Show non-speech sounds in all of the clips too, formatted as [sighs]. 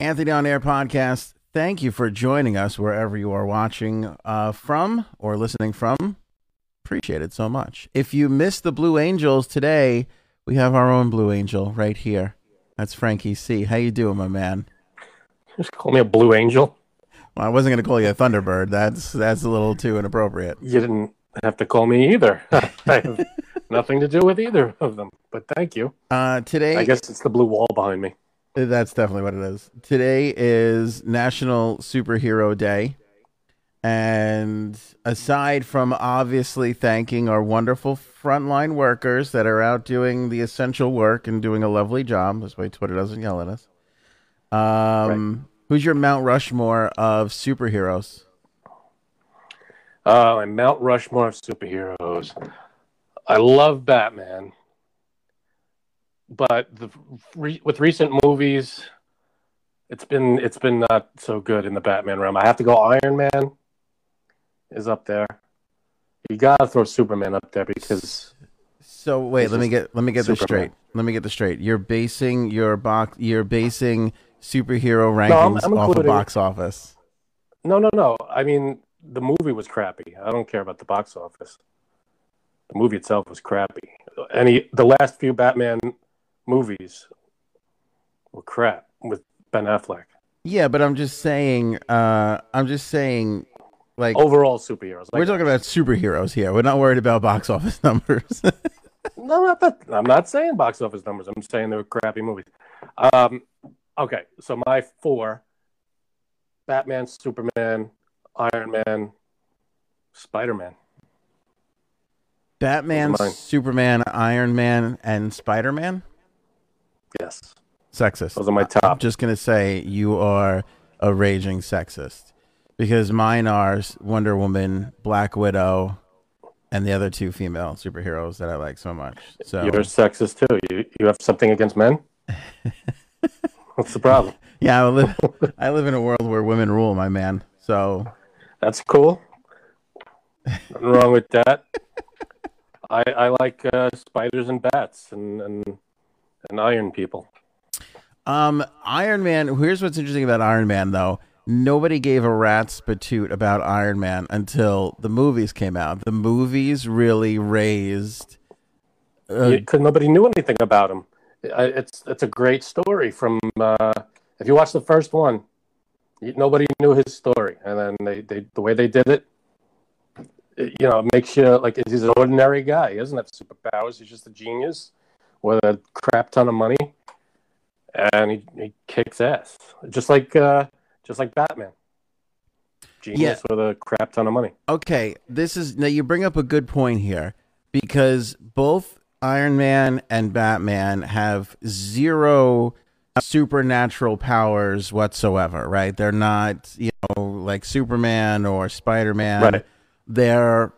Anthony on Air podcast. Thank you for joining us wherever you are watching uh, from or listening from. Appreciate it so much. If you missed the Blue Angels today, we have our own Blue Angel right here. That's Frankie C. How you doing, my man? Just call me a Blue Angel. Well, I wasn't going to call you a Thunderbird. That's that's a little too inappropriate. You didn't have to call me either. [laughs] I have [laughs] nothing to do with either of them. But thank you. Uh, today, I guess it's the blue wall behind me. That's definitely what it is. Today is National Superhero Day. And aside from obviously thanking our wonderful frontline workers that are out doing the essential work and doing a lovely job, that's why Twitter doesn't yell at us. Um, right. Who's your Mount Rushmore of superheroes? Uh, my Mount Rushmore of superheroes. I love Batman but the, re, with recent movies, it's been it's been not so good in the Batman realm. I have to go Iron Man is up there. You gotta throw Superman up there because. So wait, let me get let me get Superman. this straight. Let me get this straight. You're basing your box. You're basing superhero rankings no, I'm, I'm off the box office. No, no, no. I mean, the movie was crappy. I don't care about the box office. The movie itself was crappy. Any the last few Batman movies were crap with Ben Affleck. Yeah, but I'm just saying. Uh, I'm just saying. Like overall superheroes. Like, we're talking about superheroes here. We're not worried about box office [laughs] numbers. no, not that, I'm not saying box office numbers. I'm saying they were crappy movies. Um, okay, so my four: Batman, Superman, Iron Man, Spider Man. Batman, Superman, Iron Man, and Spider Man. Yes. Sexist. Those are my top. I'm just gonna say you are a raging sexist because mine are Wonder Woman, Black Widow, and the other two female superheroes that I like so much. So you're sexist too. You you have something against men? [laughs] What's the problem? Yeah, I live [laughs] I live in a world where women rule, my man. So that's cool. Nothing wrong with that. [laughs] I I like uh, spiders and bats and and and Iron people. Um, Iron Man. Here's what's interesting about Iron Man, though. Nobody gave a rat's patoot about Iron Man until the movies came out. The movies really raised. Because uh, nobody knew anything about him. It's it's a great story. From uh, if you watch the first one, nobody knew his story, and then they, they the way they did it, it you know, it makes you like he's an ordinary guy. He doesn't have superpowers. He's just a genius with a crap ton of money, and he, he kicks ass, just like uh, just like Batman. Genius yeah. with a crap ton of money. Okay, this is now you bring up a good point here because both Iron Man and Batman have zero supernatural powers whatsoever, right? They're not, you know, like Superman or Spider Man. Right. They're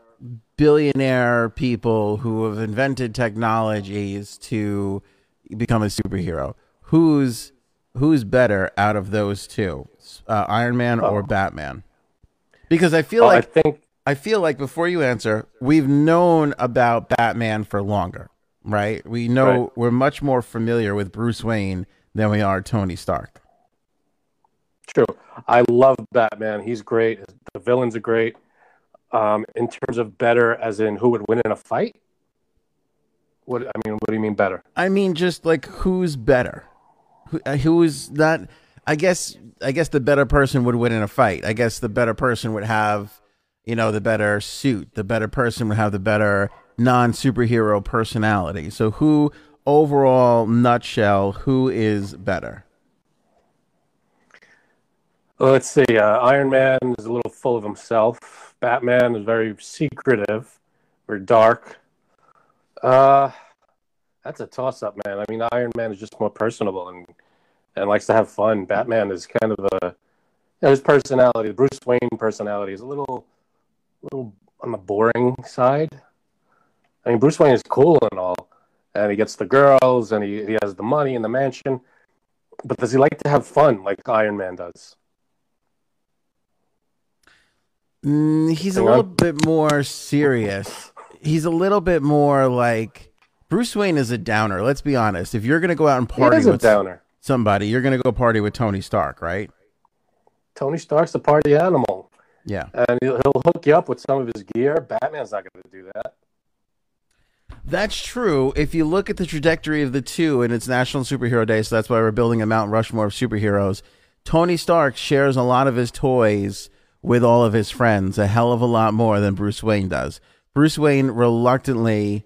billionaire people who have invented technologies to become a superhero. Who's who's better out of those two, uh, Iron Man or oh. Batman? Because I feel like I think I feel like before you answer, we've known about Batman for longer, right? We know right. we're much more familiar with Bruce Wayne than we are Tony Stark. True. I love Batman. He's great. The villains are great. Um, in terms of better, as in who would win in a fight? What I mean, what do you mean better? I mean, just like who's better? Who, uh, who's not? I guess. I guess the better person would win in a fight. I guess the better person would have, you know, the better suit. The better person would have the better non superhero personality. So, who overall nutshell? Who is better? Let's see. Uh, Iron Man is a little full of himself Batman is very secretive, very dark. Uh, that's a toss up, man. I mean, Iron Man is just more personable and and likes to have fun. Batman is kind of a you know, his personality, the Bruce Wayne personality, is a little little on the boring side. I mean, Bruce Wayne is cool and all, and he gets the girls and he, he has the money and the mansion. But does he like to have fun like Iron Man does? Mm, he's a little bit more serious. He's a little bit more like Bruce Wayne is a downer. Let's be honest. If you're gonna go out and party, he a downer. somebody, you're gonna go party with Tony Stark, right? Tony Stark's the party animal, Yeah. and he'll, he'll hook you up with some of his gear. Batman's not going to do that. That's true. If you look at the trajectory of the two, and it's National Superhero Day, so that's why we're building a Mount Rushmore of superheroes. Tony Stark shares a lot of his toys with all of his friends, a hell of a lot more than Bruce Wayne does. Bruce Wayne reluctantly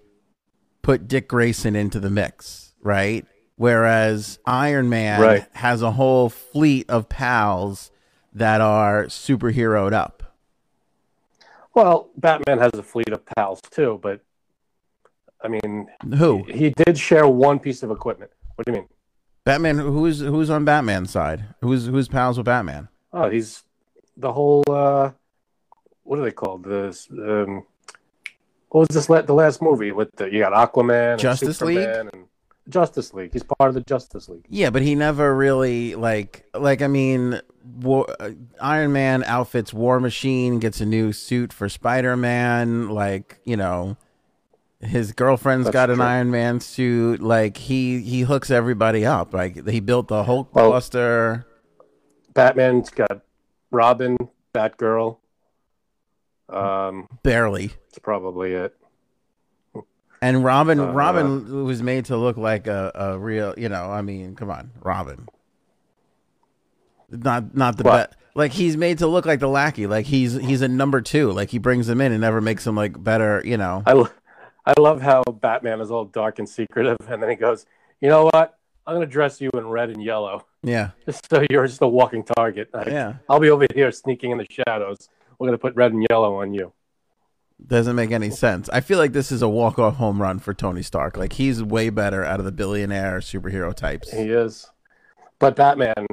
put Dick Grayson into the mix, right? Whereas Iron Man Right. has a whole fleet of pals that are superheroed up. Well, Batman has a fleet of pals too, but I mean, Who? he did share one piece of equipment. What do you mean? Batman. Who's who's on Batman's side? Who's who's pals with Batman? Oh, he's the whole. uh What are they called? This. Um, what was this? The last movie with the you got Aquaman, and Justice League? And Justice League. He's part of the Justice League. Yeah, but he never really like like I mean, War, uh, Iron Man outfits War Machine, gets a new suit for Spider Man. Like you know, his girlfriend's That's got an true. Iron Man suit. Like he he hooks everybody up. Like he built the Hulk Well- Buster. Batman's got Robin, Batgirl. Um, Barely. that's probably it. And Robin, Uh, Robin was made to look like a, a real, you know. I mean, come on, Robin. Not not the best. Like he's made to look like the lackey. Like he's he's a number two. Like he brings him in and never makes him like better. You know. I, I love how Batman is all dark and secretive, and then he goes, "You know what? I'm gonna dress you in red and yellow, Yeah, just [laughs] so you're just a walking target. Like, yeah. I'll be over here sneaking in the shadows. We're gonna put red and yellow on you." Doesn't make any sense. I feel like this is a walk off home run for Tony Stark. Like he's way better out of the billionaire superhero types. He is, but Batman.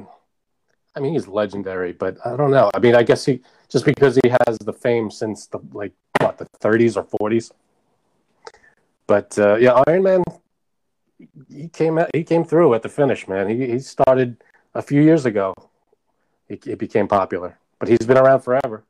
I mean, he's legendary, but I don't know. I mean, I guess he just because he has the fame since the like what the 30s or 40s. But uh, yeah, Iron Man, he came he came through at the finish, man. He he started a few years ago. He, he became popular, but he's been around forever.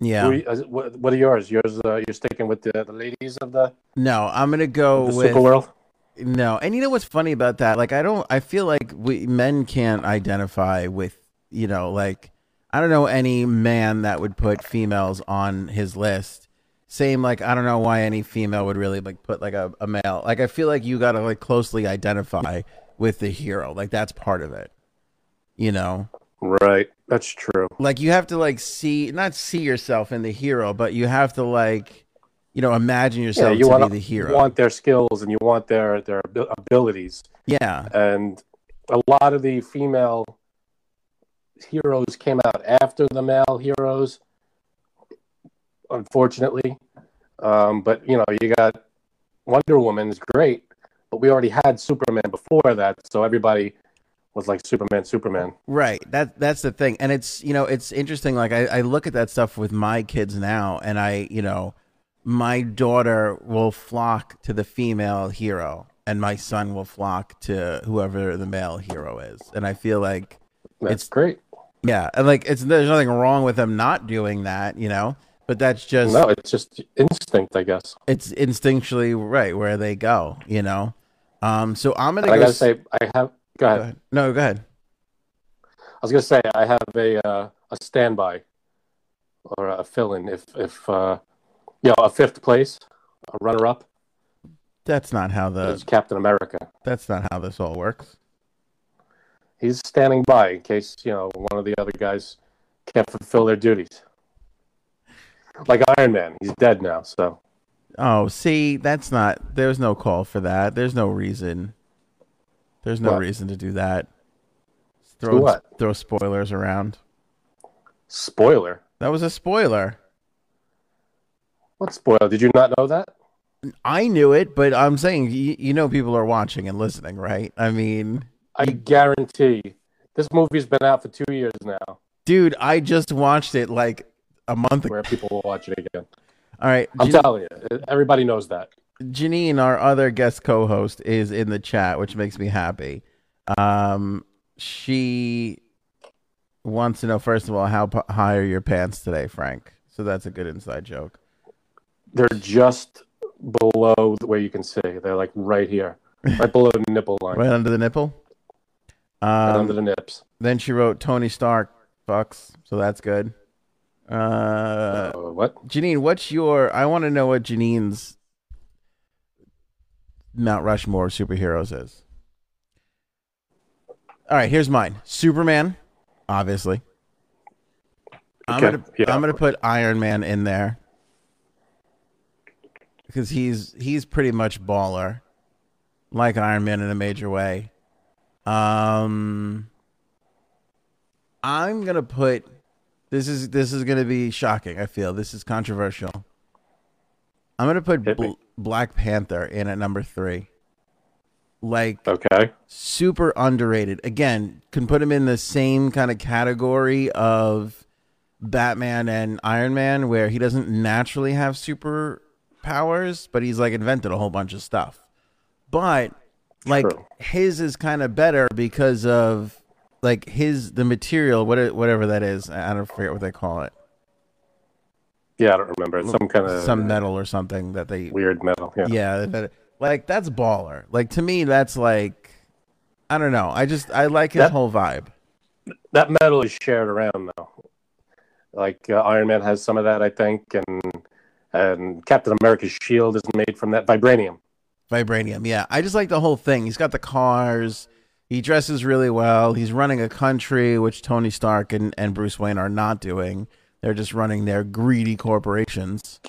Yeah. You- uh, what, what are yours? Yours, uh, you're sticking with the, the ladies of the, No, I'm gonna go the with super world. No, and you know what's funny about that? Like, I don't. I feel like we men can't identify with. You know, like I don't know any man that would put females on his list. Same, like I don't know why any female would really like put like a, a male. Like I feel like you got to like closely identify with the hero. Like that's part of it. You know, Right, that's true. like you have to like see not see yourself in the hero, but you have to like you know imagine yourself Yeah, you to want be the hero. want their skills and you want their their abilities. yeah, and a lot of the female heroes came out after the male heroes unfortunately um, but you know you got wonder woman is great but we already had superman before that so everybody was like superman superman Right. That that's the thing. And it's you know, it's interesting, like I, I look at that stuff with my kids now and I, you know, my daughter will flock to the female hero and my son will flock to whoever the male hero is. And I feel like that's It's- great yeah, and like it's there's nothing wrong with them not doing that, you know. But that's just no it's just instinct i guess it's instinctually right where they go, you know. Um so I'm gonna i go gotta s- say i have go go ahead ahead. No, go ahead. i was gonna say i have a uh, a standby or a fill-in if if uh you know a fifth place a runner-up That's not how the Captain America. that's not how this all works. He's standing by in case you know one of the other guys can't fulfill their duties. Like Iron Man, he's dead now. So Oh, see, that's not. There's no call for that. There's no reason. There's no What? reason to do that. Throw what? throw spoilers around. spoiler. That was a spoiler. What spoiler? Did you not know that? I knew it, but I'm saying you, you know people are watching and listening, right? I mean, I guarantee this movie's been out for two years now, dude, I just watched it like a month ago. where people will watch it again. All right, I'm Jan- telling you, everybody knows that. Janine, our other guest co-host, is in the chat, which makes me happy. Um, she wants to know first of all how p- high are your pants today, Frank? So that's a good inside joke. They're just below the where you can see. They're like right here, right below the nipple line. Right under the nipple. under Um, the nips. then she wrote Tony Stark fucks, so that's good. Uh, Uh, what? Janine, what's your? I want to know what Janine's Mount Rushmore of superheroes is. All right, here's mine. Superman, obviously. I'm Okay, gonna yeah. I'm gonna put Iron Man in there because he's he's pretty much baller, like Iron Man in a major way. Um, I'm gonna put this is this is gonna be shocking. I feel this is controversial. I'm gonna put Bl- Black Panther in at number three. Like Okay. super underrated. Again, can put him in the same kind of category of Batman and Iron Man, where he doesn't naturally have superpowers, but he's like invented a whole bunch of stuff. But like True. his is kind of better because of like his the material, what whatever that is. I don't forget what they call it. Yeah, I don't remember. It's some kind of Some metal or something that they weird metal. Yeah. yeah, like that's baller. Like to me, that's like I don't know. I just I like his That- whole vibe. That metal is shared around though. Like uh, Iron Man has some of that, I think, and and Captain America's shield is made from that vibranium. Vibranium, yeah. I just like the whole thing. He's got the cars. He dresses really well. He's running a country, which Tony Stark and, and Bruce Wayne are not doing. They're just running their greedy corporations.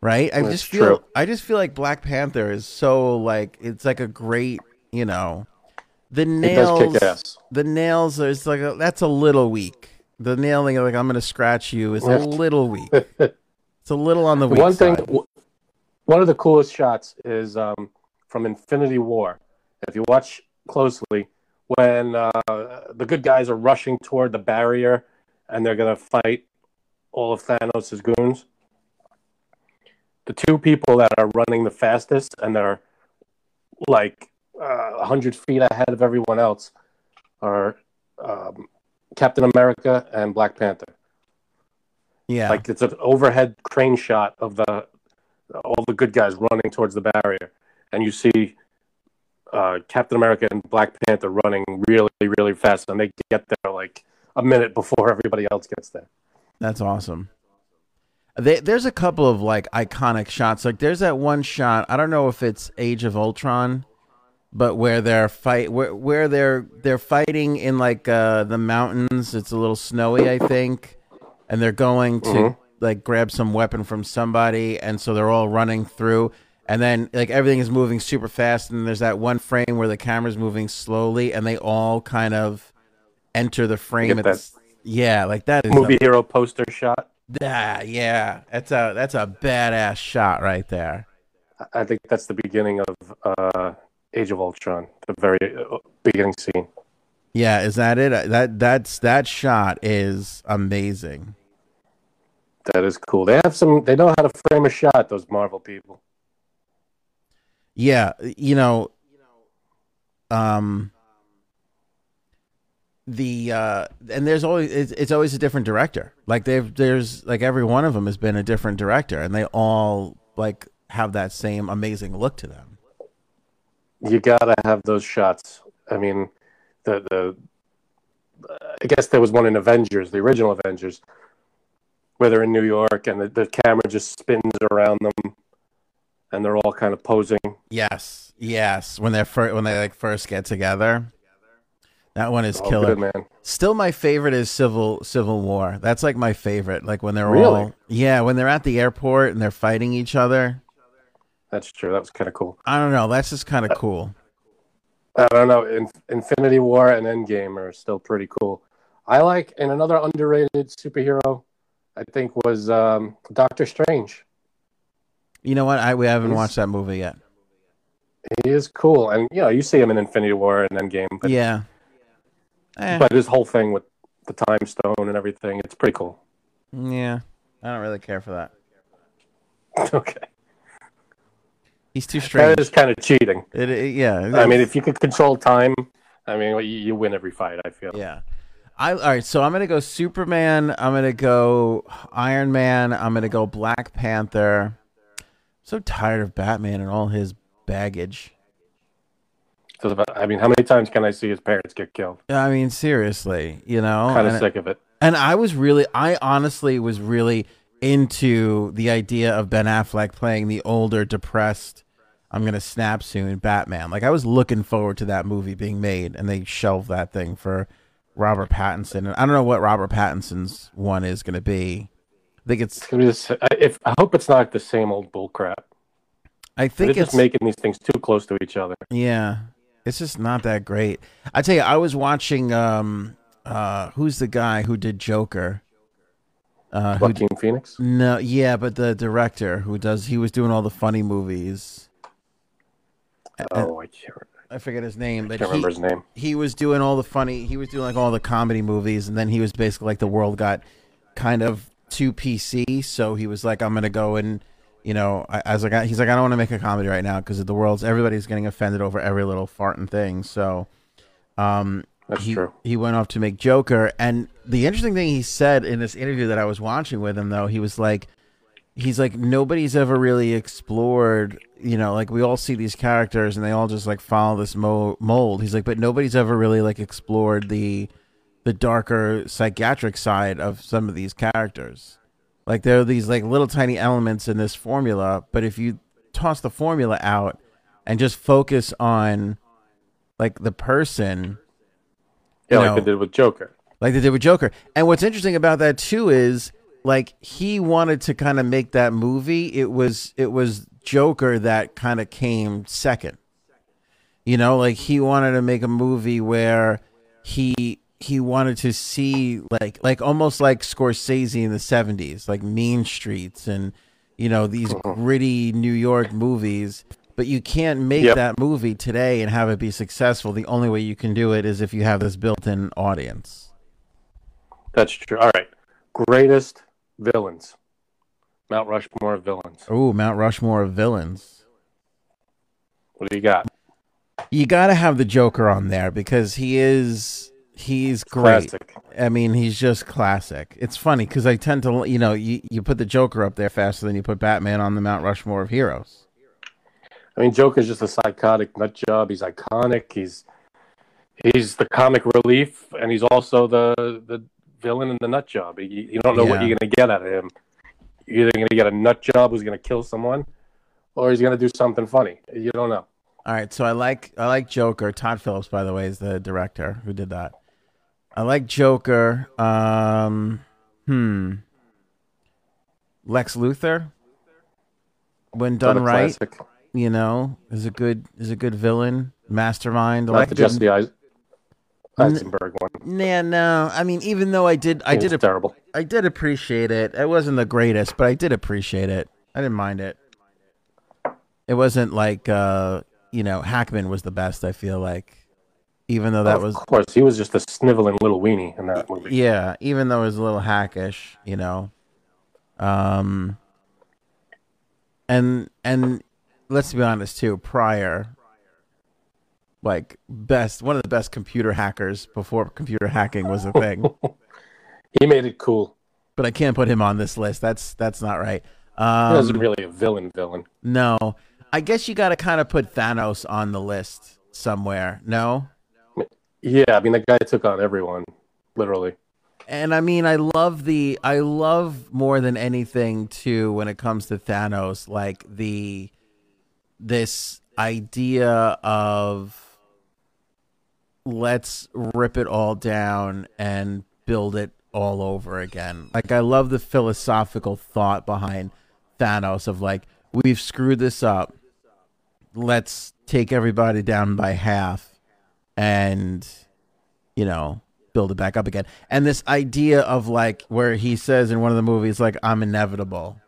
Right? I That's just feel true. I just feel like Black Panther is so like it's like a great, you know, the nails does kick ass. the nails are it's like a, that's a little weak. The nailing like I'm going to scratch you is a little weak. [laughs] It's a little on the weak One thing, side. w- one of the coolest shots is um, from Infinity War. If you watch closely, when uh, the good guys are rushing toward the barrier and they're going to fight all of Thanos' goons, the two people that are running the fastest and they're like uh, 100 feet ahead of everyone else are um, Captain America and Black Panther. Yeah. Like it's an overhead crane shot of the all the good guys running towards the barrier, and you see uh, Captain America and Black Panther running really, really fast, and they get there like a minute before everybody else gets there. That's awesome. They, there's a couple of like iconic shots. Like there's that one shot. I don't know if it's Age of Ultron, but where they're fight where where they're they're fighting in like uh, the mountains. It's a little snowy, I think, and they're going to Mhm. like grab some weapon from somebody, and so they're all running through. And then like everything is moving super fast, and there's that one frame where the camera's moving slowly, and they all kind of enter the frame. get At the, yeah, like that is a- Movie hero poster shot. yeah, yeah. That's a that's a badass shot right there. I- think that's the beginning of uh, Age of Ultron, the very uh, beginning scene. Yeah, is that it? That that's that shot is amazing. That is cool. They have some. They know how to frame a shot. Those Marvel people. Yeah, you know, um, the uh, and there's always it's, it's always a different director. Like they've there's like every one of them has been a different director, and they all like have that same amazing look to them. you gotta have those shots. I mean, the the I guess there was one in Avengers, the original Avengers, where they're in New York and the, the camera just spins around them, and they're all kind of posing. Yes, yes. When they're fir- when they like first get together, that one is Oh, killer. good man. Still, my favorite is Civil Civil War. That's like my favorite. Like when they're Really? all yeah, when they're at the airport and they're fighting each other. That's true. That was kind of cool. I don't know. That's just kind of cool. I don't know. In, Infinity War and Endgame are still pretty cool. I like, and another underrated superhero, I think, was um, Doctor Strange. You know what? I we haven't He's- watched that movie yet. He is cool, and you know, you see him in Infinity War and Endgame, but, yeah. Eh, but his whole thing with the Time Stone and everything, it's pretty cool. yeah. I don't really care for that. [laughs] okay, He's too strange. that is kind of cheating. It, it- yeah. I mean, if you could control time, I mean, you, you win every fight. I feel. Yeah. I all right, so I'm gonna go Superman, I'm gonna go Iron Man, I'm gonna go Black Panther. So tired of Batman and all his baggage. I mean, how many times can I see his parents get killed? I mean, seriously, you know, Kind of sick of it. and I was really, I honestly was really into the idea of Ben Affleck playing the older, depressed, I'm gonna snap soon Batman. Like I was looking forward to that movie being made, and they shelved that thing for Robert Pattinson. And I don't know what Robert Pattinson's one is gonna be. I think it's. It's gonna be this. I- If I hope it's not the same old bullcrap. I They're think just it's making these things too close to each other. Yeah. It's just not that great. I tell you, I was watching um uh who's the guy who did Joker? Uh who, Joaquin Phoenix. no, yeah, but the director who does he was doing all the funny movies. And- Oh, I can't, I forget his name, I can't he, remember his name. he was doing all the funny he was doing like all the comedy movies and then he was basically like the world got kind of too PC so he was like I'm going to go and you know I, I was like I, he's like I don't want to make a comedy right now because the world's everybody's getting offended over every little fart and thing so um That's he, true. he went off to make Joker and the interesting thing he said in this interview that I was watching with him though he was like he's like nobody's ever really explored you know like we all see these characters and they all just like follow this mo- mold he's like but nobody's ever really like explored the the darker psychiatric side of some of these characters like there are these like little tiny elements in this formula but if you toss the formula out and just focus on like the person Yeah, like know, they did with Joker. like they did with Joker. And what's interesting about that too is like he wanted to kind of make that movie. It was it was Joker that kind of came second. You know, like he wanted to make a movie where he he wanted to see like like almost like Scorsese in the 70s, like Mean Streets and you know these uh-huh. gritty New York movies. But you can't make Yep. that movie today and have it be successful. The only way you can do it is if you have this built-in audience. That's true. All right. Greatest villains. Mount Rushmore of villains. Ooh, Mount Rushmore of villains. What do you got? You got to have the Joker on there because he is he's great. Classic. I mean, he's just classic. It's funny because I tend to, you know, you, you put the Joker up there faster than you put Batman on the Mount Rushmore of heroes. I mean, Joker's just a psychotic nut job. He's iconic. He's he's the comic relief, and he's also the the villain in the nut job. You, you don't know what you're going to get out of him. You're either going to get a nut job who's going to kill someone, or he's going to do something funny. You don't know. All right, so I like I like Joker. Todd Phillips, by the way, is the director who did that. I like Joker. Um, hmm. Lex Luthor, when done right, classic. you know, is a good is a good villain, mastermind. Not like the the- Jesse Eis- Eisenberg one. Nah, no. I mean, even though I did, I did, ap- terrible. I did appreciate it. It wasn't the greatest, but I did appreciate it. I didn't mind it. It wasn't like, uh, you know, Hackman was the best. I feel like, even though that of was, of course, he was just a sniveling little weenie in that movie. yeah, even though it was a little hackish, you know. Um, and and let's be honest too. Prior, like best one of the best computer hackers before computer hacking was a [laughs] thing. He made it cool. but I can't put him on this list. That's that's not right. He wasn't Um, really a villain villain. no, I guess you got to kind of put Thanos on the list somewhere. No, Yeah, I mean, that guy took on everyone, literally. and I mean, I love the I love more than anything too when it comes to Thanos, like the this idea of let's rip it all down and build it all over again. Like I love the philosophical thought behind Thanos of like we've screwed this up. Let's take everybody down by half and you know, build it back up again. And this idea of like where he says in one of the movies like I'm inevitable.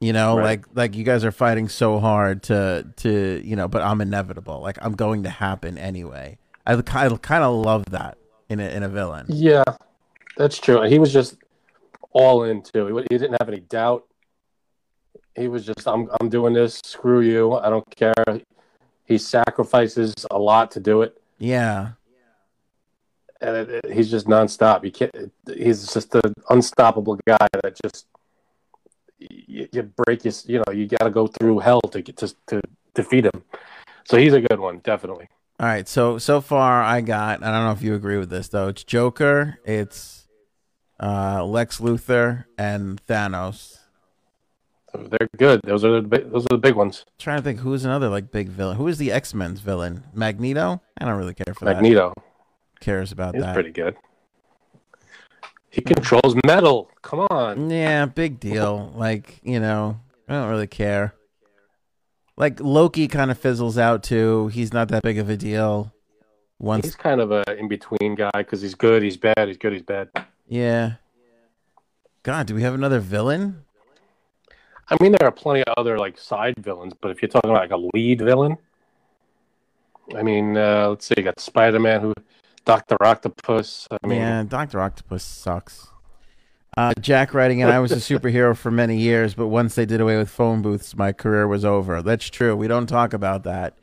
You know, Right. like like you guys are fighting so hard to to, you know, but I'm inevitable. Like I'm going to happen anyway. I kind of kind of love that in a in a villain. Yeah, that's true. He was just all in too. He, he didn't have any doubt. He was just, I'm, I'm doing this. Screw you. I don't care. He sacrifices a lot to do it, Yeah. and it, it- he's just nonstop. You can't. He's just an unstoppable guy that just you, you break your, you know, you got to go through hell to get to to defeat him. So he's a good one, definitely. All right, so so far I got. I don't know if you agree with this though. It's Joker, it's uh, Lex Luthor, and Thanos. They're good. Those are the big, those are the big ones. trying to think who's another like big villain. Who is the X Men's villain? Magneto. I don't really care for that. Magneto that. Cares about that. He's that. pretty good. He controls metal. Come on. Yeah, big deal. Like you know, I don't really care. Like Loki kind of fizzles out too. He's not that big of a deal. Once, He's kind of a in between guy because he's good, he's bad, he's good, he's bad. yeah. God, do we have another villain? I mean, there are plenty of other like side villains, but if you're talking about like a lead villain, I mean, uh, let's see, you got Spider Man, who Doctor Octopus. I mean, yeah, Doctor Octopus sucks. Uh, Jack writing in, I was a superhero for many years, but once they did away with phone booths, my career was over. That's true. We don't talk about that.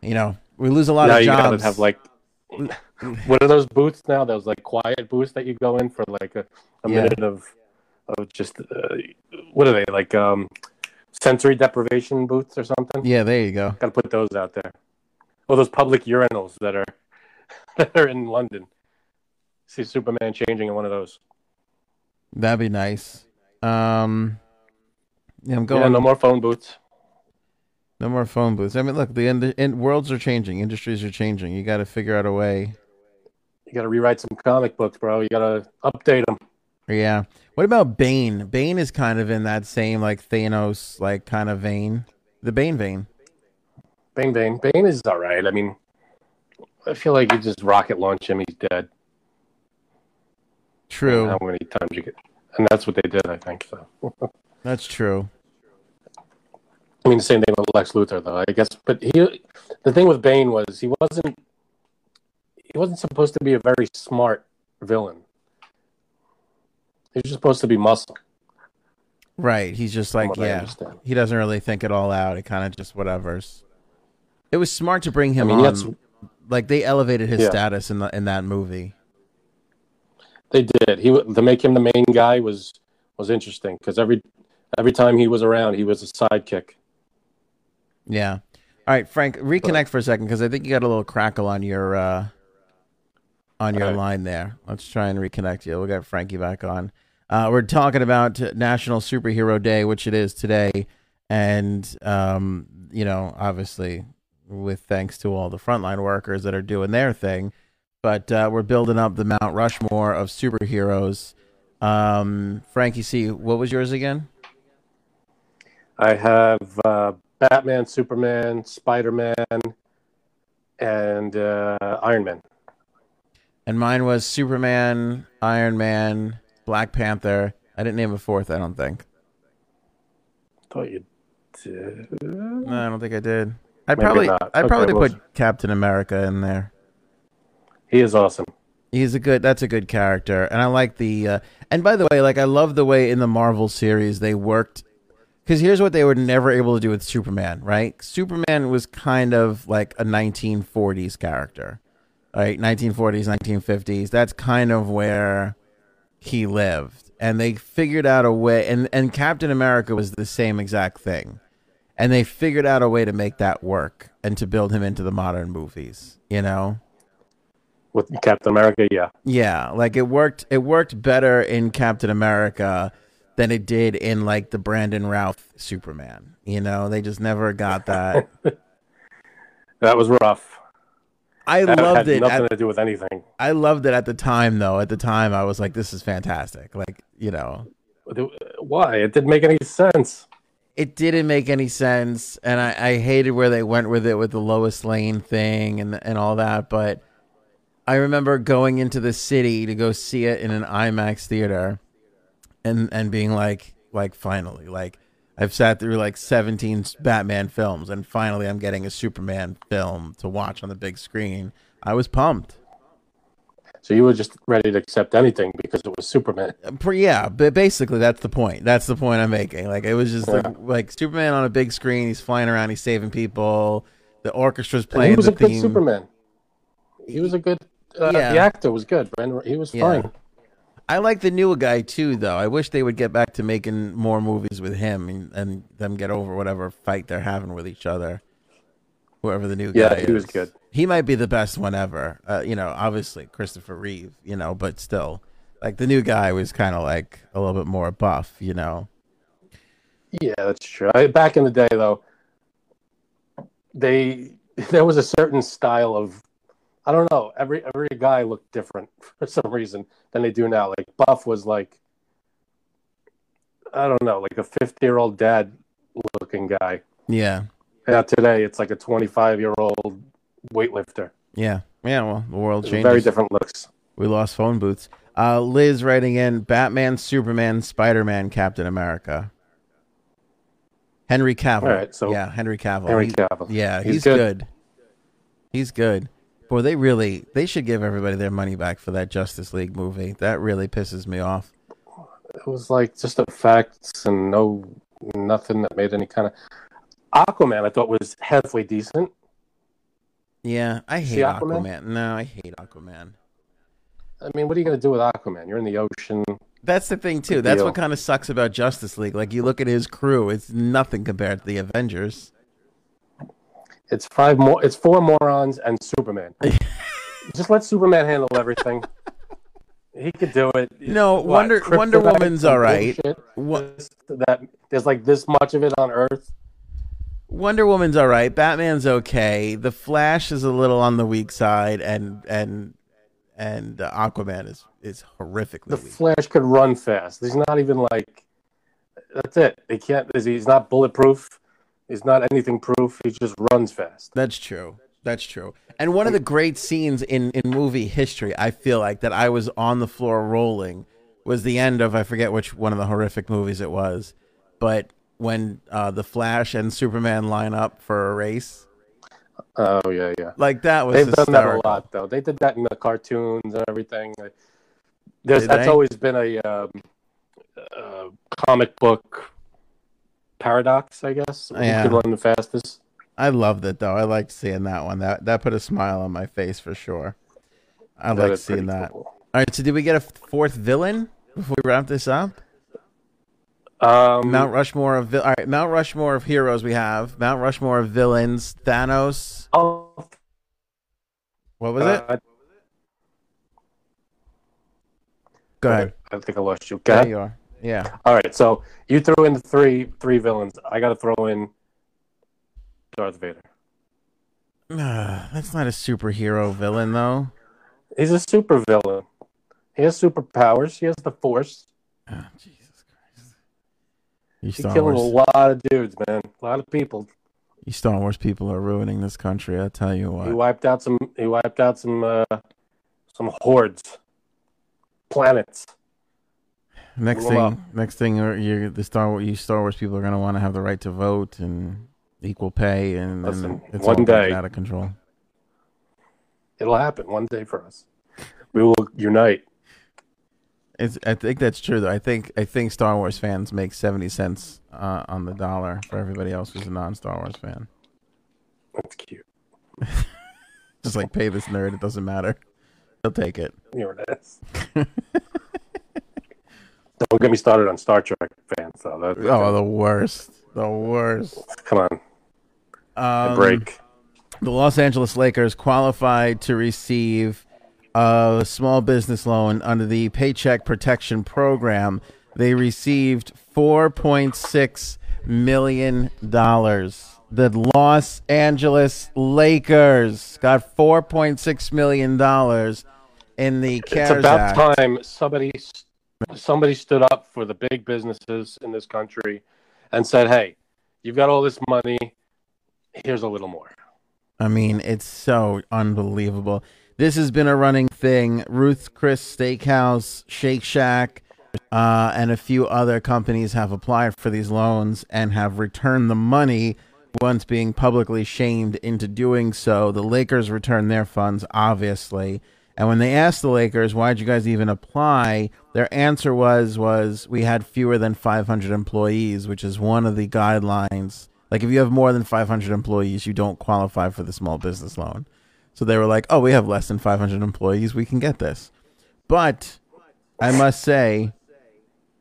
You know, we lose a lot now of you jobs. gotta have like what are those booths now? Those like quiet booths that you go in for like a, a Yeah. minute of of just uh, what are they like um sensory deprivation booths or something? yeah, there you go. Got to put those out there. Well, those public urinals that are [laughs] that are in London. See Superman changing in one of those. That'd be nice. Um, yeah, I'm Yeah, going. no more phone booths. No more phone booths. I mean, look, the end, in, worlds are changing, industries are changing. You got to figure out a way. You got to rewrite some comic books, bro. You got to update them. Yeah. What about Bane? Bane is kind of in that same like Thanos like kind of vein. The Bane vein. Bane, Bane, Bane is all right. I mean, I feel like you just rocket launch him, he's dead. True. How many times you get, and that's what they did, I think. So, [laughs] That's true. I mean, the same thing with Lex Luthor, though. I guess, but he, the thing with Bane was he wasn't, he wasn't supposed to be a very smart villain. He was just supposed to be muscle. Right. He's just like, yeah. He doesn't really think it all out. It kind of just whatever's. It was smart to bring him I mean, on. that's Like they elevated his Yeah. status in the in that movie. they did. He to make him the main guy was was interesting because every every time he was around, he was a sidekick. Yeah. All right, Frank, reconnect for a second because I think you got a little crackle on your uh, on your right. line there. Let's try and reconnect you. We'll get Frankie back on. Uh, we're talking about National Superhero Day, which it is today, and um, you know, obviously, with thanks to all the frontline workers that are doing their thing, but uh, we're building up the Mount Rushmore of superheroes. Um, Frankie C, what was yours again? I have uh, Batman, Superman, Spider Man, and uh, Iron Man. And mine was Superman, Iron Man, Black Panther. I didn't name a fourth, I don't think. Thought you did. No, I don't think I did. I'd probably. I'd Okay, probably well- put Captain America in there. He is awesome. He's a good that's a good character. And I like the uh, and by the way, like I love the way in the Marvel series they worked cuz here's what they were never able to do with Superman, right? Superman was kind of like a 1940s character. Right? 1940s, 1950s. That's kind of where he lived and they figured out a way and and Captain America was the same exact thing. And they figured out a way to make that work and to build him into the modern movies, you know? With Captain America, yeah. Yeah, like it worked it worked better in Captain America than it did in like the Brandon Routh Superman. You know, they just never got that. [laughs] That was rough. I That loved had it. nothing At, to do with anything. I loved it at the time though. At the time I was like this is fantastic. Like, you know, Why? It didn't make any sense. it didn't make any sense and I, I hated where they went with it with the Lois Lane thing and and all that, but I remember going into the city to go see it in an IMAX theater and and being like like finally like I've sat through like 17 Batman films and finally I'm getting a Superman film to watch on the big screen. I was pumped. So you were just ready to accept anything because it was Superman. Uh, Yeah, but basically that's the point. That's the point I'm making. Like it was just like, Yeah. like Superman on a big screen. He's flying around. He's saving people. The orchestra's And playing he was the a good. Superman. He was a good. Uh, Yeah. The actor was good. Brandon, he was Yeah. fine. I like the newer guy too, though. I wish they would get back to making more movies with him and, and them get over whatever fight they're having with each other. Whoever the new guy Yeah, is. he was good. He might be the best one ever. Uh, you know, obviously Christopher Reeve. You know, but still, like the new guy was kind of like a little bit more buff. You know. Yeah, that's true. I, back in the day, though, they [laughs] there was a certain style of I don't know. Every every guy looked different [laughs] for some reason than they do now. Like Buff was like I don't know, like a fifty year old dad looking guy. Yeah. Yeah, today it's like a twenty five year old weightlifter. Yeah. Yeah. Well, the world changed. Very different looks. We lost phone booths. Uh, Liz writing in Batman, Superman, Spider Man, Captain America. Henry Cavill. All right, so yeah, Henry Cavill. Henry He's- Cavill. Yeah, he's, He's good. good. He's good. Boy, they really they should give everybody their money back for that Justice League movie. That really pisses me off. It was like just effects and no nothing that made any kind of Aquaman. I thought was halfway decent. Yeah, I hate See Aquaman? Aquaman. No, I hate Aquaman. I mean, what are you going to do with Aquaman? You're in the ocean. That's the thing too. That's deal. what kind of sucks about Justice League. Like you look at his crew, it's nothing compared to the Avengers. It's five more. It's four morons and Superman. [laughs] Just let Superman handle everything. He could do it. No, What, Wonder- Wonder Woman's all right. What- That there's like this much of it on Earth. Wonder Woman's all right. Batman's okay. The Flash is a little on the weak side, and and and uh, Aquaman is is horrifically The weak. Flash could run fast. He's not even like. That's it. He can't. He's not bulletproof. He's not anything proof. He just runs fast. That's true. That's true. And one of the great scenes in in movie history, I feel like that I was on the floor rolling, was the end of I forget which one of the horrific movies it was, but when uh, the Flash and Superman line up for a race, Oh yeah, yeah. like that was They've done that a lot, though. They did that in the cartoons and everything. There's, Did that's they? always been a um, uh, comic book paradox, I guess. Yeah. Who can run the fastest? I loved it though. I liked seeing that one. That that put a smile on my face for sure. I like seeing that. cool. All right, so did we get a fourth villain before we wrap this up? Um, Mount Rushmore of all right, Mount Rushmore of heroes we have. Mount Rushmore of villains. Thanos. oh, What was it? uh, Go ahead. I think I lost you. There Okay. you are. Yeah. All right. So you threw in the three three villains. I got to throw in Darth Vader. Nah, [sighs] That's not a superhero villain though. He's a super villain. He has superpowers. He has the Force. Oh, Jesus Christ. You He's Star killing a lot of dudes, man. A lot of people. You Star Wars people are ruining this country. I tell you why. He wiped out some. He wiped out some. Uh, some hordes, planets. Next thing, next thing, uh, you the Star Wars, you Star Wars people are going to want to have the right to vote and equal pay, and, Listen, and it's one all day- out of control. It'll happen one day for us. We will unite. It's, I think that's true though. I think I think Star Wars fans make seventy cents uh, on the dollar for everybody else who's a non-Star Wars fan. That's cute. [laughs] Just like pay this nerd, it doesn't matter. He'll take it. You're an ass. [laughs] Don't get me started on Star Trek fans, though. That, Oh, the worst, the worst. come on, Um, break. the Los Angeles Lakers qualified to receive a small business loan under the Paycheck Protection Program. They received $4.6 million. The Los Angeles Lakers got $4.6 million in the It's about Act. time somebody somebody stood up for the big businesses in this country and said, "Hey, you've got all this money. Here's a little more." I mean, it's so unbelievable. This has been a running thing. Ruth's Chris Steakhouse, Shake Shack, uh, and a few other companies have applied for these loans and have returned the money once being publicly shamed into doing so. The Lakers returned their funds, obviously. And when they asked the Lakers, why'd you guys even apply? Their answer was was we had fewer than 500 employees, which is one of the guidelines. Like if you have more than 500 employees, you don't qualify for the small business loan. So they were like, "Oh, we have less than 500 employees, we can get this." But I must say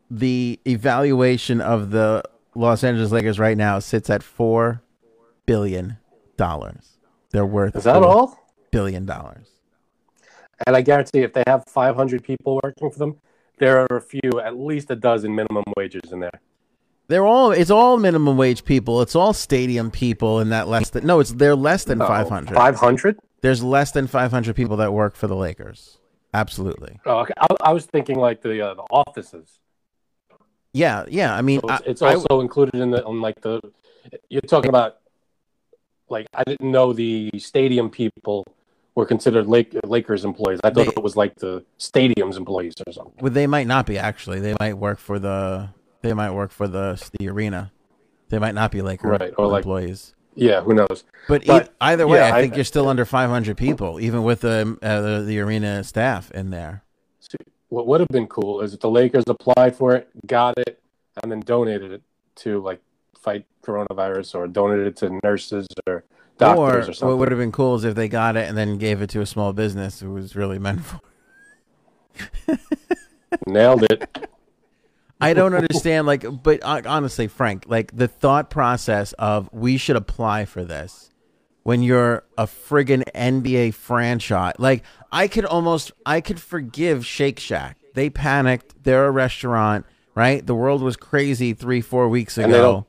the evaluation of the Los Angeles Lakers right now sits at 4 billion dollars. They're worth Is that all? billion dollars. And I guarantee if they have 500 people working for them, there are a few, at least a dozen minimum wages in there. They're all it's all minimum wage people. It's all stadium people and that less than no, it's they're less than No, 500. 500? There's less than 500 people that work for the Lakers. Absolutely. Oh, okay. I, I was thinking like the uh, the offices. Yeah, yeah. I mean, So it's, I- it's I- also included in the on like the. You're talking about, like I didn't know the stadium people were considered Lake, Lakers employees. I thought They- it was like the stadium's employees or something. well, they might not be actually. They might work for the they might work for the the arena. They might not be Laker Right, or like- employees. Yeah, who knows? But, But, e- either way, yeah, I I- think you're still under 500 people, even with the uh, the, the arena staff in there. What would have been cool is if the Lakers applied for it, got it, and then donated it to like fight coronavirus or donated it to nurses or doctors or or, something. what would have been cool is if they got it and then gave it to a small business who was really meant for. [laughs] Nailed it. I don't understand, like, but uh, honestly, Frank, like the thought process of we should apply for this when you're a friggin' NBA franchise. Like, I could almost, I could forgive Shake Shack. They panicked. They're a restaurant, right? The world was crazy three, four weeks And they ago.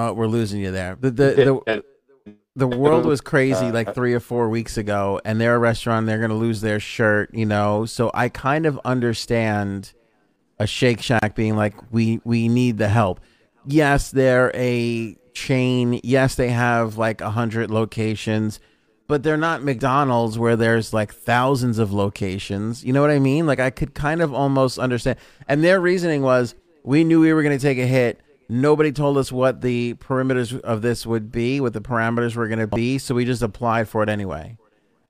Oh, we're losing you there. The the, the the world was crazy uh, like three or four weeks ago, and they're a restaurant. They're going to lose their shirt, you know. So I kind of understand a Shake Shack being like, we we need the help. Yes, they're a chain. Yes, they have like a hundred locations, but they're not McDonald's where there's like thousands of locations. You know what I mean? Like I could kind of almost understand. And their reasoning was, we knew we were going to take a hit. Nobody told us what the perimeters of this would be, what the parameters were going to be, so we just applied for it anyway.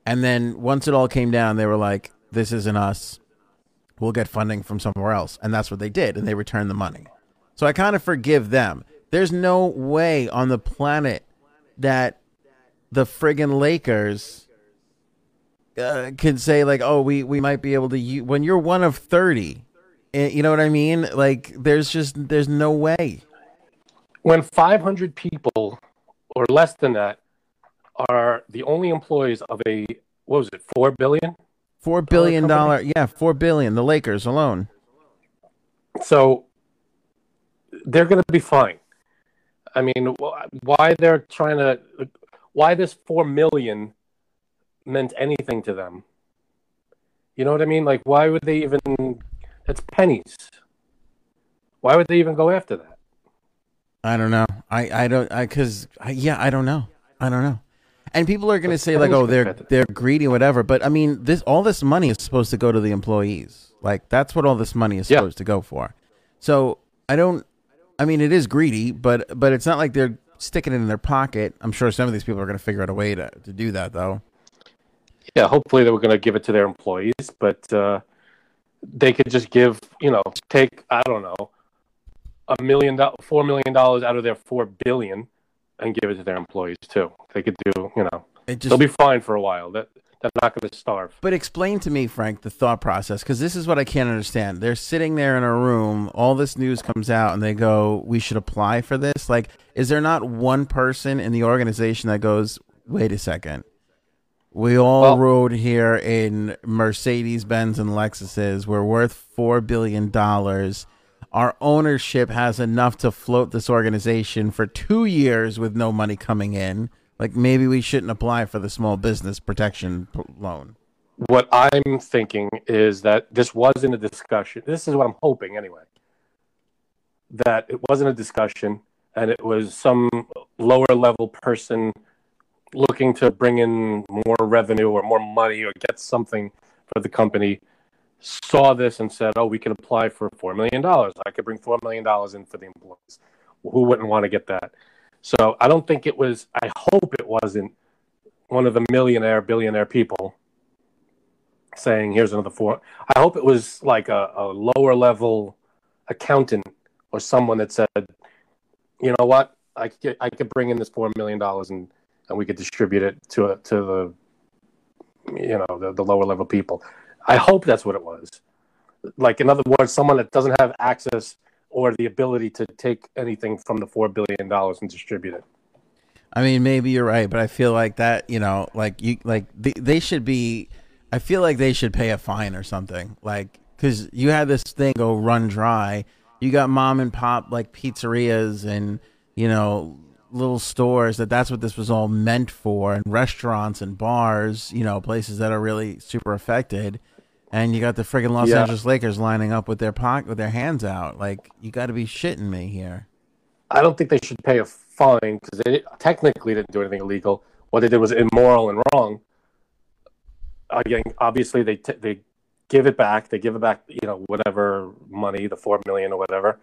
And then once it all came down, they were like, "This isn't us. We'll get funding from somewhere else." And that's what they did, and they returned the money. So I kind of forgive them. There's no way on the planet that the friggin' Lakers uh, can say like, "Oh, we we might be able to." u-" When you're one of thirty, eh, you know what I mean? Like, there's just there's no way. When 500 people or less than that are the only employees of a what was it 4 billion? Four billion dollar, yeah, four billion. The Lakers alone. so they're going to be fine. I mean wh- why they're trying to why this 4 million meant anything to them? You know what i mean? Like why would they even that's pennies. Why would they even go after that I don't know. I I don't. I because I, yeah, I don't know. I don't know. And people are going to say like, oh, they're they're greedy, whatever. But I mean, this all this money is supposed to go to the employees. Like that's what all this money is Yeah. supposed to go for. So I don't. I mean, it is greedy, but but it's not like they're sticking it in their pocket. I'm sure some of these people are going to figure out a way to to do that, though. yeah, hopefully they were going to give it to their employees, but uh, they could just give, you know, take I don't know, a million, four million dollars out of their four billion, and give it to their employees too. They could do, you know, just they'll be fine for a while. That they're not going to starve. But explain to me, Frank, the thought process, because this is what I can't understand. They're sitting there in a room, all this news comes out, and they go, We should apply for this. Like, is there not one person in the organization that goes, Wait a second. We all Well- rode here in Mercedes Benz and Lexuses. We're worth $4 billion. Our ownership has enough to float this organization for two years with no money coming in. Like, maybe we shouldn't apply for the small business protection loan. What I'm thinking is that this wasn't a discussion. This is what I'm hoping anyway. That it wasn't a discussion, and it was some lower level person looking to bring in more revenue or more money or get something for the company saw this and said, "Oh, we could apply for four million dollars. I could bring four million dollars in for the employees. Who wouldn't want to get that?" So I don't think it was. I hope it wasn't one of the millionaire, billionaire people saying, "Here's another four. I hope it was like a, a lower level accountant or someone that said, "You know what? I could I could bring in this four million dollars and and we could distribute it to to the you know the, the lower level people." I hope that's what it was. Like in other words, someone that doesn't have access or the ability to take anything from the four billion dollars and distribute it. I mean, maybe you're right, but I feel like that, you know, like you, like they, they should be. I feel like they should pay a fine or something, like because you had this thing go run dry. You got mom and pop like pizzerias and you know little stores that that's what this was all meant for, and restaurants and bars, you know, places that are really super affected. And you got the friggin' Los Yeah. Angeles Lakers lining up with their pocket with their hands out. Like you got to be shitting me here. I don't think they should pay a fine because they technically didn't do anything illegal. What they did was immoral and wrong. Again, obviously they t- they give it back. They give it back, you know, whatever money, the four million or whatever,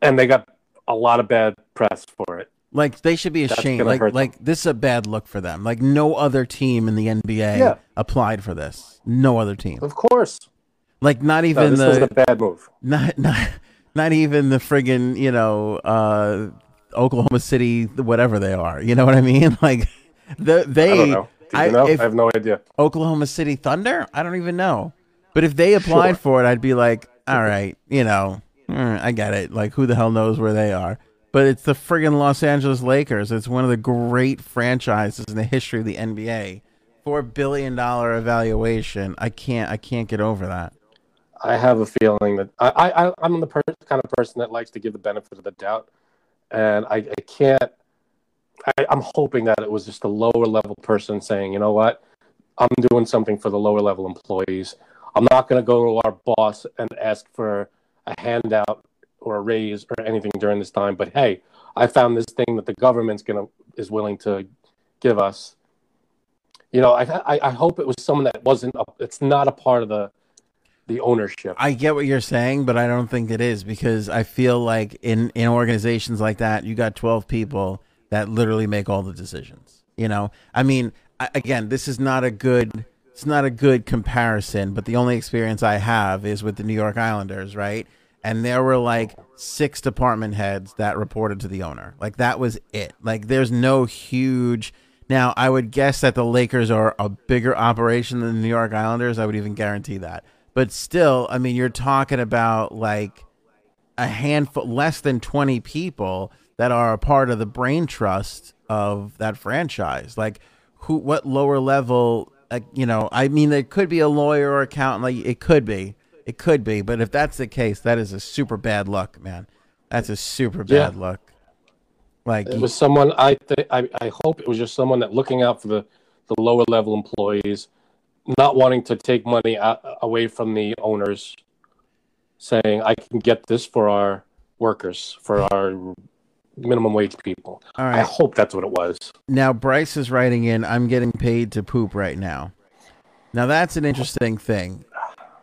and they got a lot of bad press for it. Like they should be ashamed. gonna Like them. like this is a bad look for them. Like no other team in the NBA Yeah. applied for this. No other team. Of course, Like not no, even this was the a bad move. not [laughs] not not even the friggin' you know uh, Oklahoma City whatever they are. You know what I mean? [laughs] Like the they I don't know. I- know? if- I have no idea. Oklahoma City Thunder? I don't even know. But if they applied Sure. for it, I'd be like, all right, you know, mm, I get it. Like, who the hell knows where they are? But it's the friggin' Los Angeles Lakers. It's one of the great franchises in the history of the NBA. Four billion dollar evaluation. I can't. I can't get over that. I have a feeling that I, I I'm the per- kind of person that likes to give the benefit of the doubt, and I, I can't. I, I'm hoping that it was just a lower level person saying, you know what, I'm doing something for the lower level employees. I'm not going to go to our boss and ask for a handout or a raise or anything during this time. But hey, I found this thing that the government's gonna is willing to give us. You know, I I, I hope it was someone that wasn't. A, it's not a part of the the ownership. I get what you're saying, but I don't think it is because I feel like in in organizations like that, you got 12 people that literally make all the decisions. You know, I mean, I, again, this is not a good it's not a good comparison, but the only experience I have is with the New York Islanders, right? And there were like six department heads that reported to the owner. Like that was it. Like there's no huge now, I would guess that the Lakers are a bigger operation than the New York Islanders. I would even guarantee that. But still, I mean, you're talking about like a handful, less than 20 people that are a part of the brain trust of that franchise. Like, who, what lower level, like, you know, I mean, it could be a lawyer or accountant. Like, it could be. It could be. But if that's the case, that is a super bad luck, man. That's a super Yeah. bad luck. Like, It was someone I think I, I hope it was just someone that looking out for the, the lower level employees, not wanting to take money out, away from the owners, saying I can get this for our workers, for our minimum wage people. All right. I hope that's what it was. Now Bryce is writing in, I'm getting paid to poop right now. Now that's an interesting thing.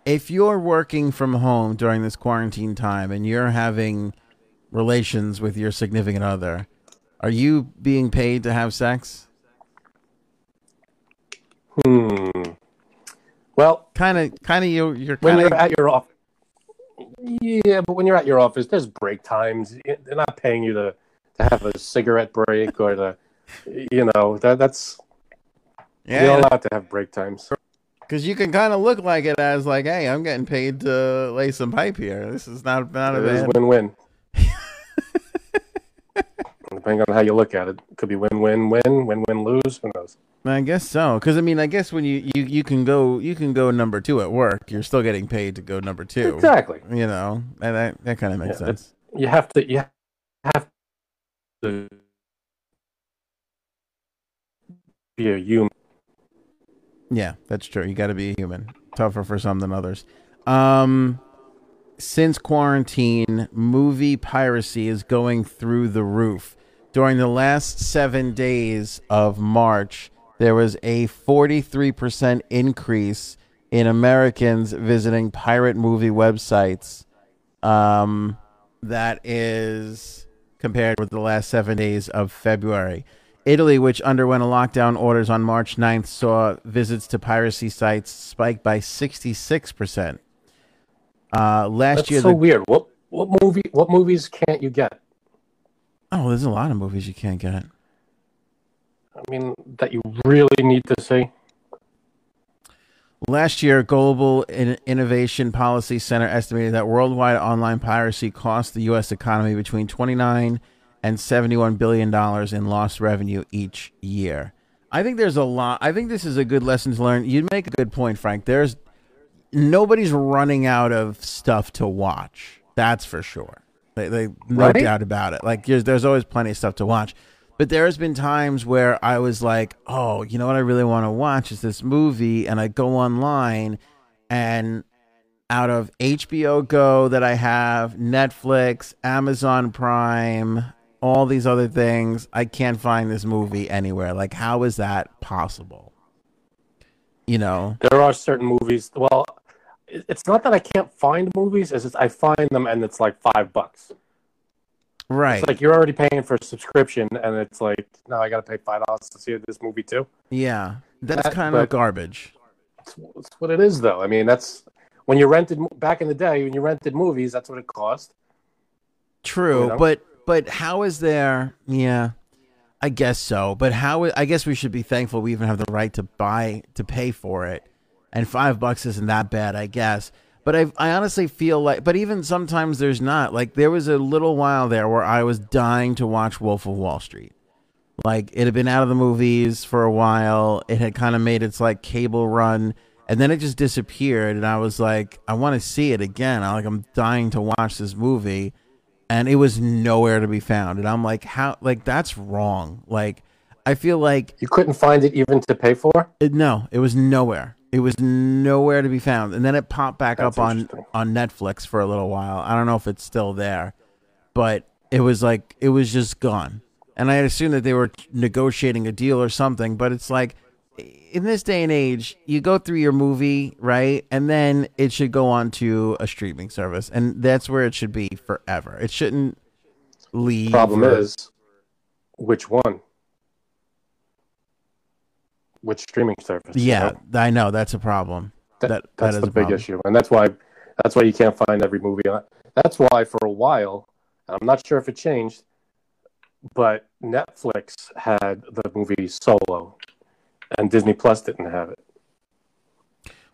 If you're working from home during this quarantine time and you're having relations with your significant other, are you being paid to have sex? Hmm. Well, Kind of, kind of. You, you're when kind you're of. at your office, yeah, but when you're at your office, there's break times. They're not paying you to, to have a cigarette break or to, you know, that that's you're Yeah, allowed to have break times. Because you can kind of look like it as like, hey, I'm getting paid to lay some pipe here. This is not not a bad. win-win. [laughs] Depending on how you look at it, it could be win-win, win, win-win, lose. Who knows? I guess so. Because I mean, I guess when you, you you can go you can go number two at work, you're still getting paid to go number two. Exactly. You know, and that that kind of makes Yeah, sense. You have to. You have to be a human. Yeah, that's true. You got to be human. Tougher for some than others. Um, since quarantine, movie piracy is going through the roof. During the last seven days of March, there was a 43% increase in Americans visiting pirate movie websites. Um, that is compared with the last seven days of February. Italy, which underwent a lockdown orders on March 9th, saw visits to piracy sites spike by 66%. Uh, last That's year, so the, weird. What what movie? What movies can't you get? oh, there's a lot of movies you can't get. I mean, that you really need to see. Last year, Global Innovation Policy Center estimated that worldwide online piracy cost the U.S. economy between 29 and $71 billion in lost revenue each year. I think there's a lot. I think this is a good lesson to learn. You make a good point, Frank. There's nobody's running out of stuff to watch. That's for sure. They, they no Right? doubt about it. Like there's, there's always plenty of stuff to watch. But there has been times where I was like, oh, you know what I really want to watch is this movie, and I go online, and out of HBO Go that I have, Netflix, Amazon Prime, all these other things, I can't find this movie anywhere. Like, how is that possible? You know, There are certain movies. Well, it's not that I can't find movies. It's just I find them and it's like five bucks. right? It's like you're already paying for a subscription, and it's like now I got to pay five dollars to see this movie too. yeah, that's that- kind of garbage. It's, it's what it is, though. I mean, that's when you rented back in the day when you rented movies. That's what it cost. True, you know? but but how is there? Yeah, I guess so. But how? I guess we should be thankful we even have the right to buy to pay for it, and five bucks isn't that bad, I guess. But I I honestly feel like, but even sometimes there's not. Like there was a little while there where I was dying to watch Wolf of Wall Street. Like it had been out of the movies for a while. It had kind of made its like cable run, and then it just disappeared. And I was like, I want to see it again. I like I'm dying to watch this movie, and it was nowhere to be found. And I'm like, how? Like that's wrong. Like I feel like You couldn't find it even to pay for. it, no, it was nowhere. It was nowhere to be found. And then it popped back That's up on on Netflix for a little while. I don't know if it's still there, but it was like it was just gone. And I assumed that they were negotiating a deal or something, but it's like in this day and age, you go through your movie, right? And then it should go on to a streaming service. And that's where it should be forever. It shouldn't leave. Problem or- is, which one? Which streaming service? you Yeah, know? I know that's a problem. That, that- that that's is the a big problem. issue, and that's why that's why you can't find every movie. on That's why for a while, and I'm not sure if it changed, but Netflix had the movie Solo, and Disney Plus didn't have it.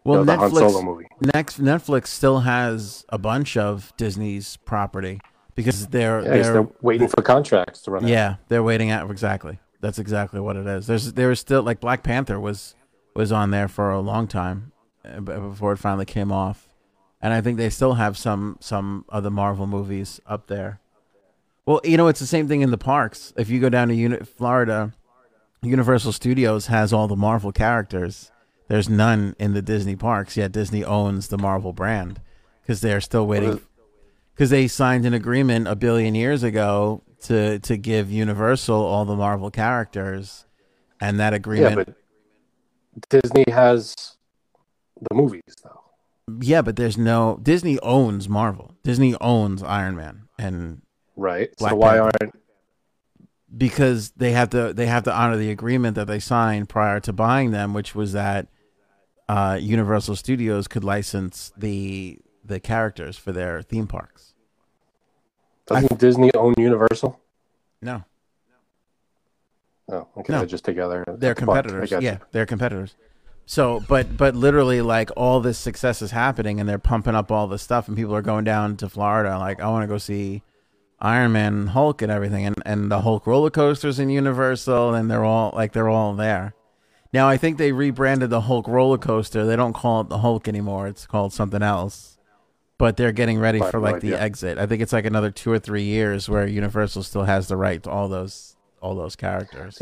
Well, you know, the Han Netflix Solo movie. Next, Netflix still has a bunch of Disney's property because they're Yeah, they're, they're waiting for contracts to run out. yeah they're waiting out exactly. That's exactly what it is. There's there was still like Black Panther was was on there for a long time uh, before it finally came off, and I think they still have some some of the Marvel movies up there. Well, you know, it's the same thing in the parks. If you go down to Unit Florida, Universal Studios has all the Marvel characters. There's none in the Disney parks yet. Disney owns the Marvel brand because they are still waiting. Because they signed an agreement a billion years ago to to give Universal all the Marvel characters, and that agreement. Yeah, but Disney has the movies though. yeah, but there's no Disney owns Marvel. Disney owns Iron Man, and Right. Black so why Panther. aren't because they have to they have to honor the agreement that they signed prior to buying them, which was that uh, Universal Studios could license the the characters for their theme parks. doesn't Disney own Universal? No, Oh, okay, No. they're just together. they're. I competitors. you. Yeah, they're competitors. So, but but literally, like all this success is happening, and they're pumping up all this stuff, and people are going down to Florida. Like, I want to go see Iron Man, and Hulk, and everything, and and the Hulk roller coasters in Universal, and they're all like they're all there. Now, I think they rebranded the Hulk roller coaster. They don't call it the Hulk anymore. It's called something else. But they're getting ready for like the exit. I think it's like another two or three years where Universal still has the right to all those all those characters.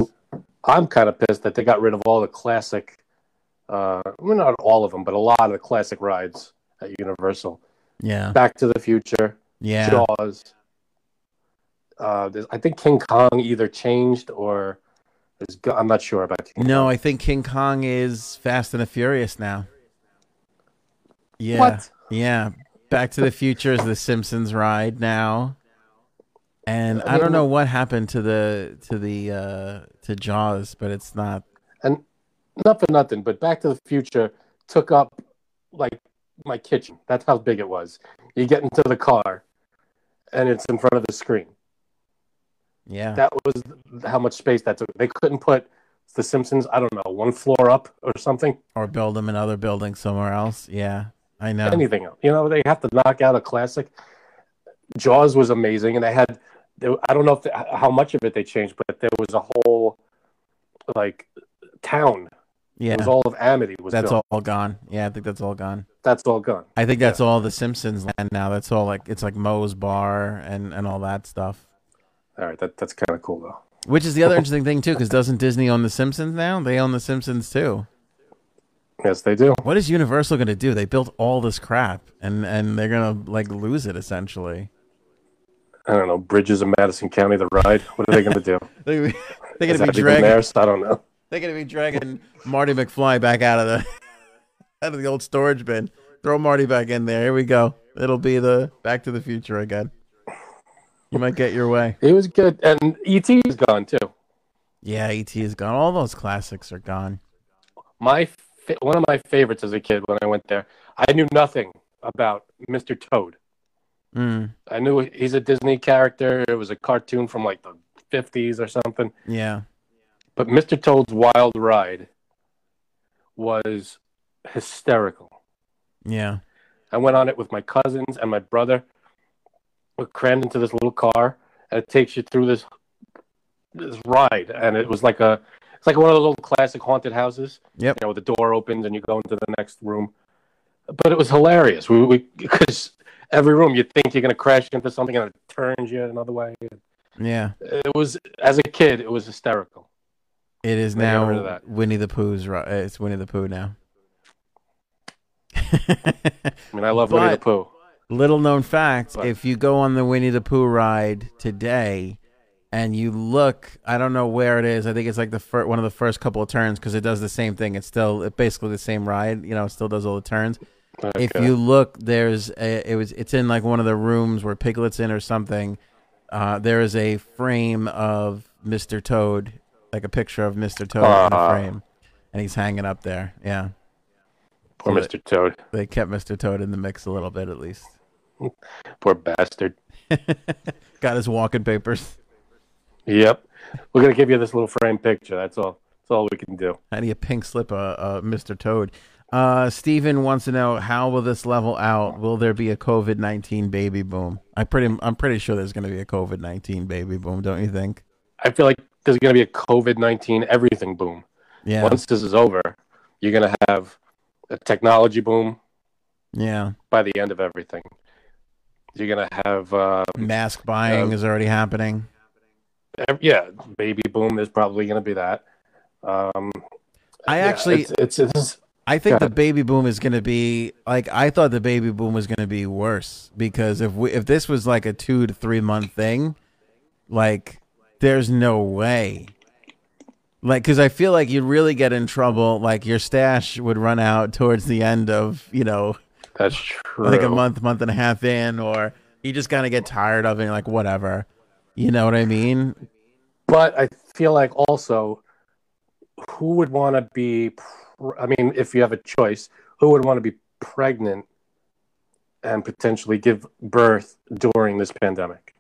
I'm kind of pissed that they got rid of all the classic, uh, well, not all of them, but a lot of the classic rides at Universal. Yeah, Back to the Future, yeah. Jaws. Uh, I think King Kong either changed or is, I'm not sure about King No, Kong. I think King Kong is Fast and the Furious now. Yeah. What? Yeah. Back to the Future is the Simpsons ride now. And I I, don't know what happened to the to the uh to Jaws, but it's not And not for nothing, but Back to the Future took up like my kitchen. That's how big it was. You get into the car, and it's in front of the screen. Yeah. That was how much space that took. They couldn't put The Simpsons. I don't know, one floor up or something. or build them in another building somewhere else. Yeah. I know. Anything else? You know, they have to knock out a classic. Jaws was amazing, and they had there, I don't know if the, how much of it they changed, but there was a whole like town. Yeah, It was all of Amity was that's built. all gone. Yeah, I think that's all gone. That's all gone. I think that's all the Simpsons land now. That's all like it's like Moe's Bar and and all that stuff. All right, that that's kind of cool though. Which is the other interesting thing too, because doesn't Disney own the Simpsons now? They own the Simpsons too. Yes, they do. What is Universal going to do? They built all this crap, and and they're gonna like lose it essentially. I don't know. Bridges of Madison County, the ride. What are they going to do? [laughs] They, they're gonna be even dragging. theirs? I don't know. They're gonna be dragging Marty McFly back out of the [laughs] out of the old storage bin. Throw Marty back in there. Here we go. It'll be the Back to the Future again. You might get your way. It was good, and ET is gone too. Yeah, ET is gone. All those classics are gone. My fa- one of my favorites as a kid when I went there. I knew nothing about Mr. Toad. Mm, I knew he's a Disney character. It was a cartoon from like the 50s or something. yeah. But Mr. Toad's Wild Ride was hysterical. Yeah. I went on it with my cousins and my brother. We're crammed into this little car, and it takes you through this this ride, and it was like a it's like one of those old classic haunted houses. Yep. You know, the door opens and you go into the next room. But it was hilarious. We we because every room you think you're gonna crash into something and it turns you another way. Yeah. It was as a kid, it was hysterical. It is They got rid now. Winnie the Pooh's. ri- uh, It's Winnie the Pooh now. I mean, I love Winnie the Pooh. Little known fact: But- if you go on the Winnie the Pooh ride today, and you look, I don't know where it is. I think it's like the fir- one of the first couple of turns because it does the same thing. It's still it basically the same ride. You know, it still does all the turns. If you look, there's a, it was it's in like one of the rooms where Piglet's in or something. Uh, there is a frame of Mr. Toad, like a picture of Mr. Toad in the Ah. frame, and he's hanging up there. Yeah, Poor so Mr. Toad. they kept Mr. Toad in the mix a little bit at least. Poor bastard. [laughs] Got his walking papers. Yep. We're gonna give you this little frame picture. That's all. That's all we can do. I need a pink slip, uh, uh, Mr. Toad. Uh, Steven wants to know how will this level out? Will there be a COVID nineteen baby boom? I pretty, I'm pretty sure there's going to be a COVID nineteen baby boom. Don't you think? I feel like there's gonna be a COVID nineteen everything boom. Yeah, Once this is over, you're gonna have a technology boom yeah. by the end of everything. You're gonna have uh, Mask buying Uh, is already happening. yeah, baby boom. is probably gonna be that. Um, I yeah, actually, it's, it's, it's I think the baby boom is going to be like I thought the baby boom was going to be worse because if we if this was like a two to three month thing, like there's no way. Like, because I feel like you'd really get in trouble. Like your stash would run out towards the end of you know that's true. like a month, month and a half in, or you just kind of get tired of it. Like whatever, you know what I mean? But I feel like also, who would want to be? pr- I mean, if you have a choice, who would want to be pregnant and potentially give birth during this pandemic?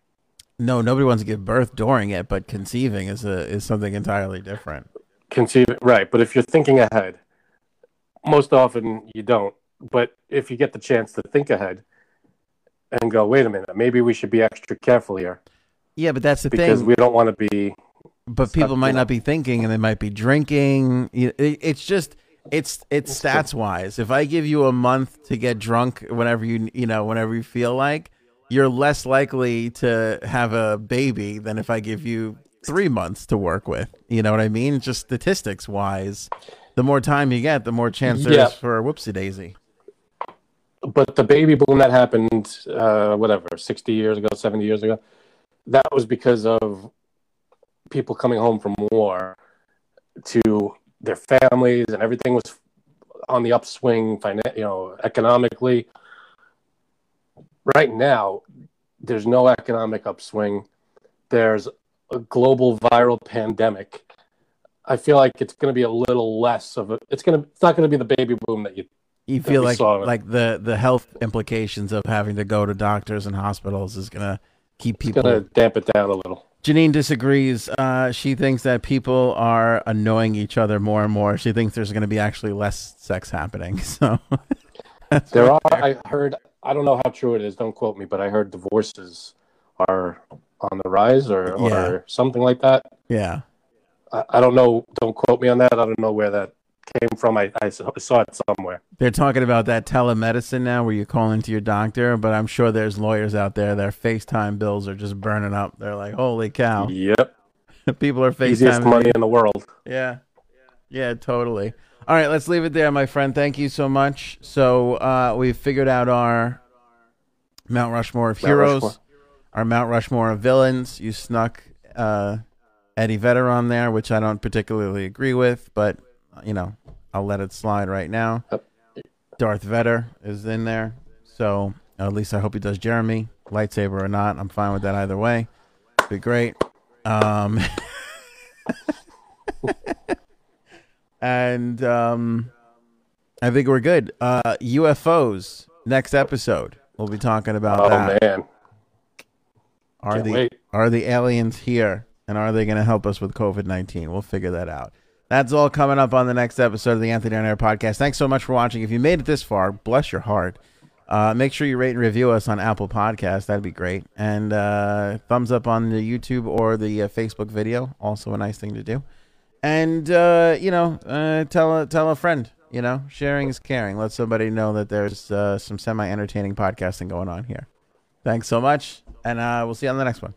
No, nobody wants to give birth during it, but conceiving is a is something entirely different. Conceiving, right, but if you're thinking ahead, most often you don't. But if you get the chance to think ahead and go, wait a minute, maybe we should be extra careful here. Yeah, but that's the because thing. Because we don't want to be. but people might not be thinking and they might be drinking. You- it's just it's it's stats wise if i give you a month to get drunk whenever you you know whenever you feel like you're less likely to have a baby than if i give you three months to work with. You know what i mean? Just statistics wise the more time you get the more chance there is Yeah. for a whoopsie daisy But the baby boom that happened, uh, whatever, 60 years ago, 70 years ago, that was because of people coming home from war to their families and everything was on the upswing, you know, economically. Right now, there's no economic upswing. There's a global viral pandemic. I feel like it's going to be a little less of a. It's going to. It's not going to be the baby boom that you you feel like like the the health implications of having to go to doctors and hospitals is gonna keep It's people going to damp it down a little. Janine disagrees. Uh, she thinks that people are annoying each other more and more. She thinks there's going to be actually less sex happening. [laughs] So [laughs] There are. I heard. I don't know how true it is. Don't quote me, but I heard divorces are on the rise or, Yeah. or something like that. Yeah. I, I don't know. Don't quote me on that. I don't know where that came from. I, I saw it somewhere. They're talking about that telemedicine now where you call into your doctor, but I'm sure there's lawyers out there, their FaceTime bills are just burning up. They're like, holy cow. Yep. [laughs] People are FaceTime. Easiest money in the world. Yeah. Yeah, totally. All right, let's leave it there, my friend. Thank you so much. So uh, we've figured out our Mount Rushmore of Mount heroes, Rushmore. our Mount Rushmore of villains. You snuck uh, Eddie Vedder on there, which I don't particularly agree with, but, you know, I'll let it slide right now. Darth Vedder is in there. So at least I hope he does Jeremy, lightsaber or not. I'm fine with that either way. Be great. Um, [laughs] and um, I think we're good. Uh, UFOs next episode. We'll be talking about Oh that. man. Are Can't the wait. are the aliens here, and are they going to help us with COVID nineteen? We'll figure that out. That's all coming up on the next episode of the Anthony on Air podcast. Thanks so much for watching. If you made it this far, bless your heart. Uh, make sure you rate and review us on Apple Podcasts. That'd be great. And uh, thumbs up on the YouTube or the uh, Facebook video. Also a nice thing to do. And uh, you know, uh, tell a tell a friend. You know, sharing is caring. Let somebody know that there's uh, some semi entertaining podcasting going on here. Thanks so much, and we'll see you on the next one.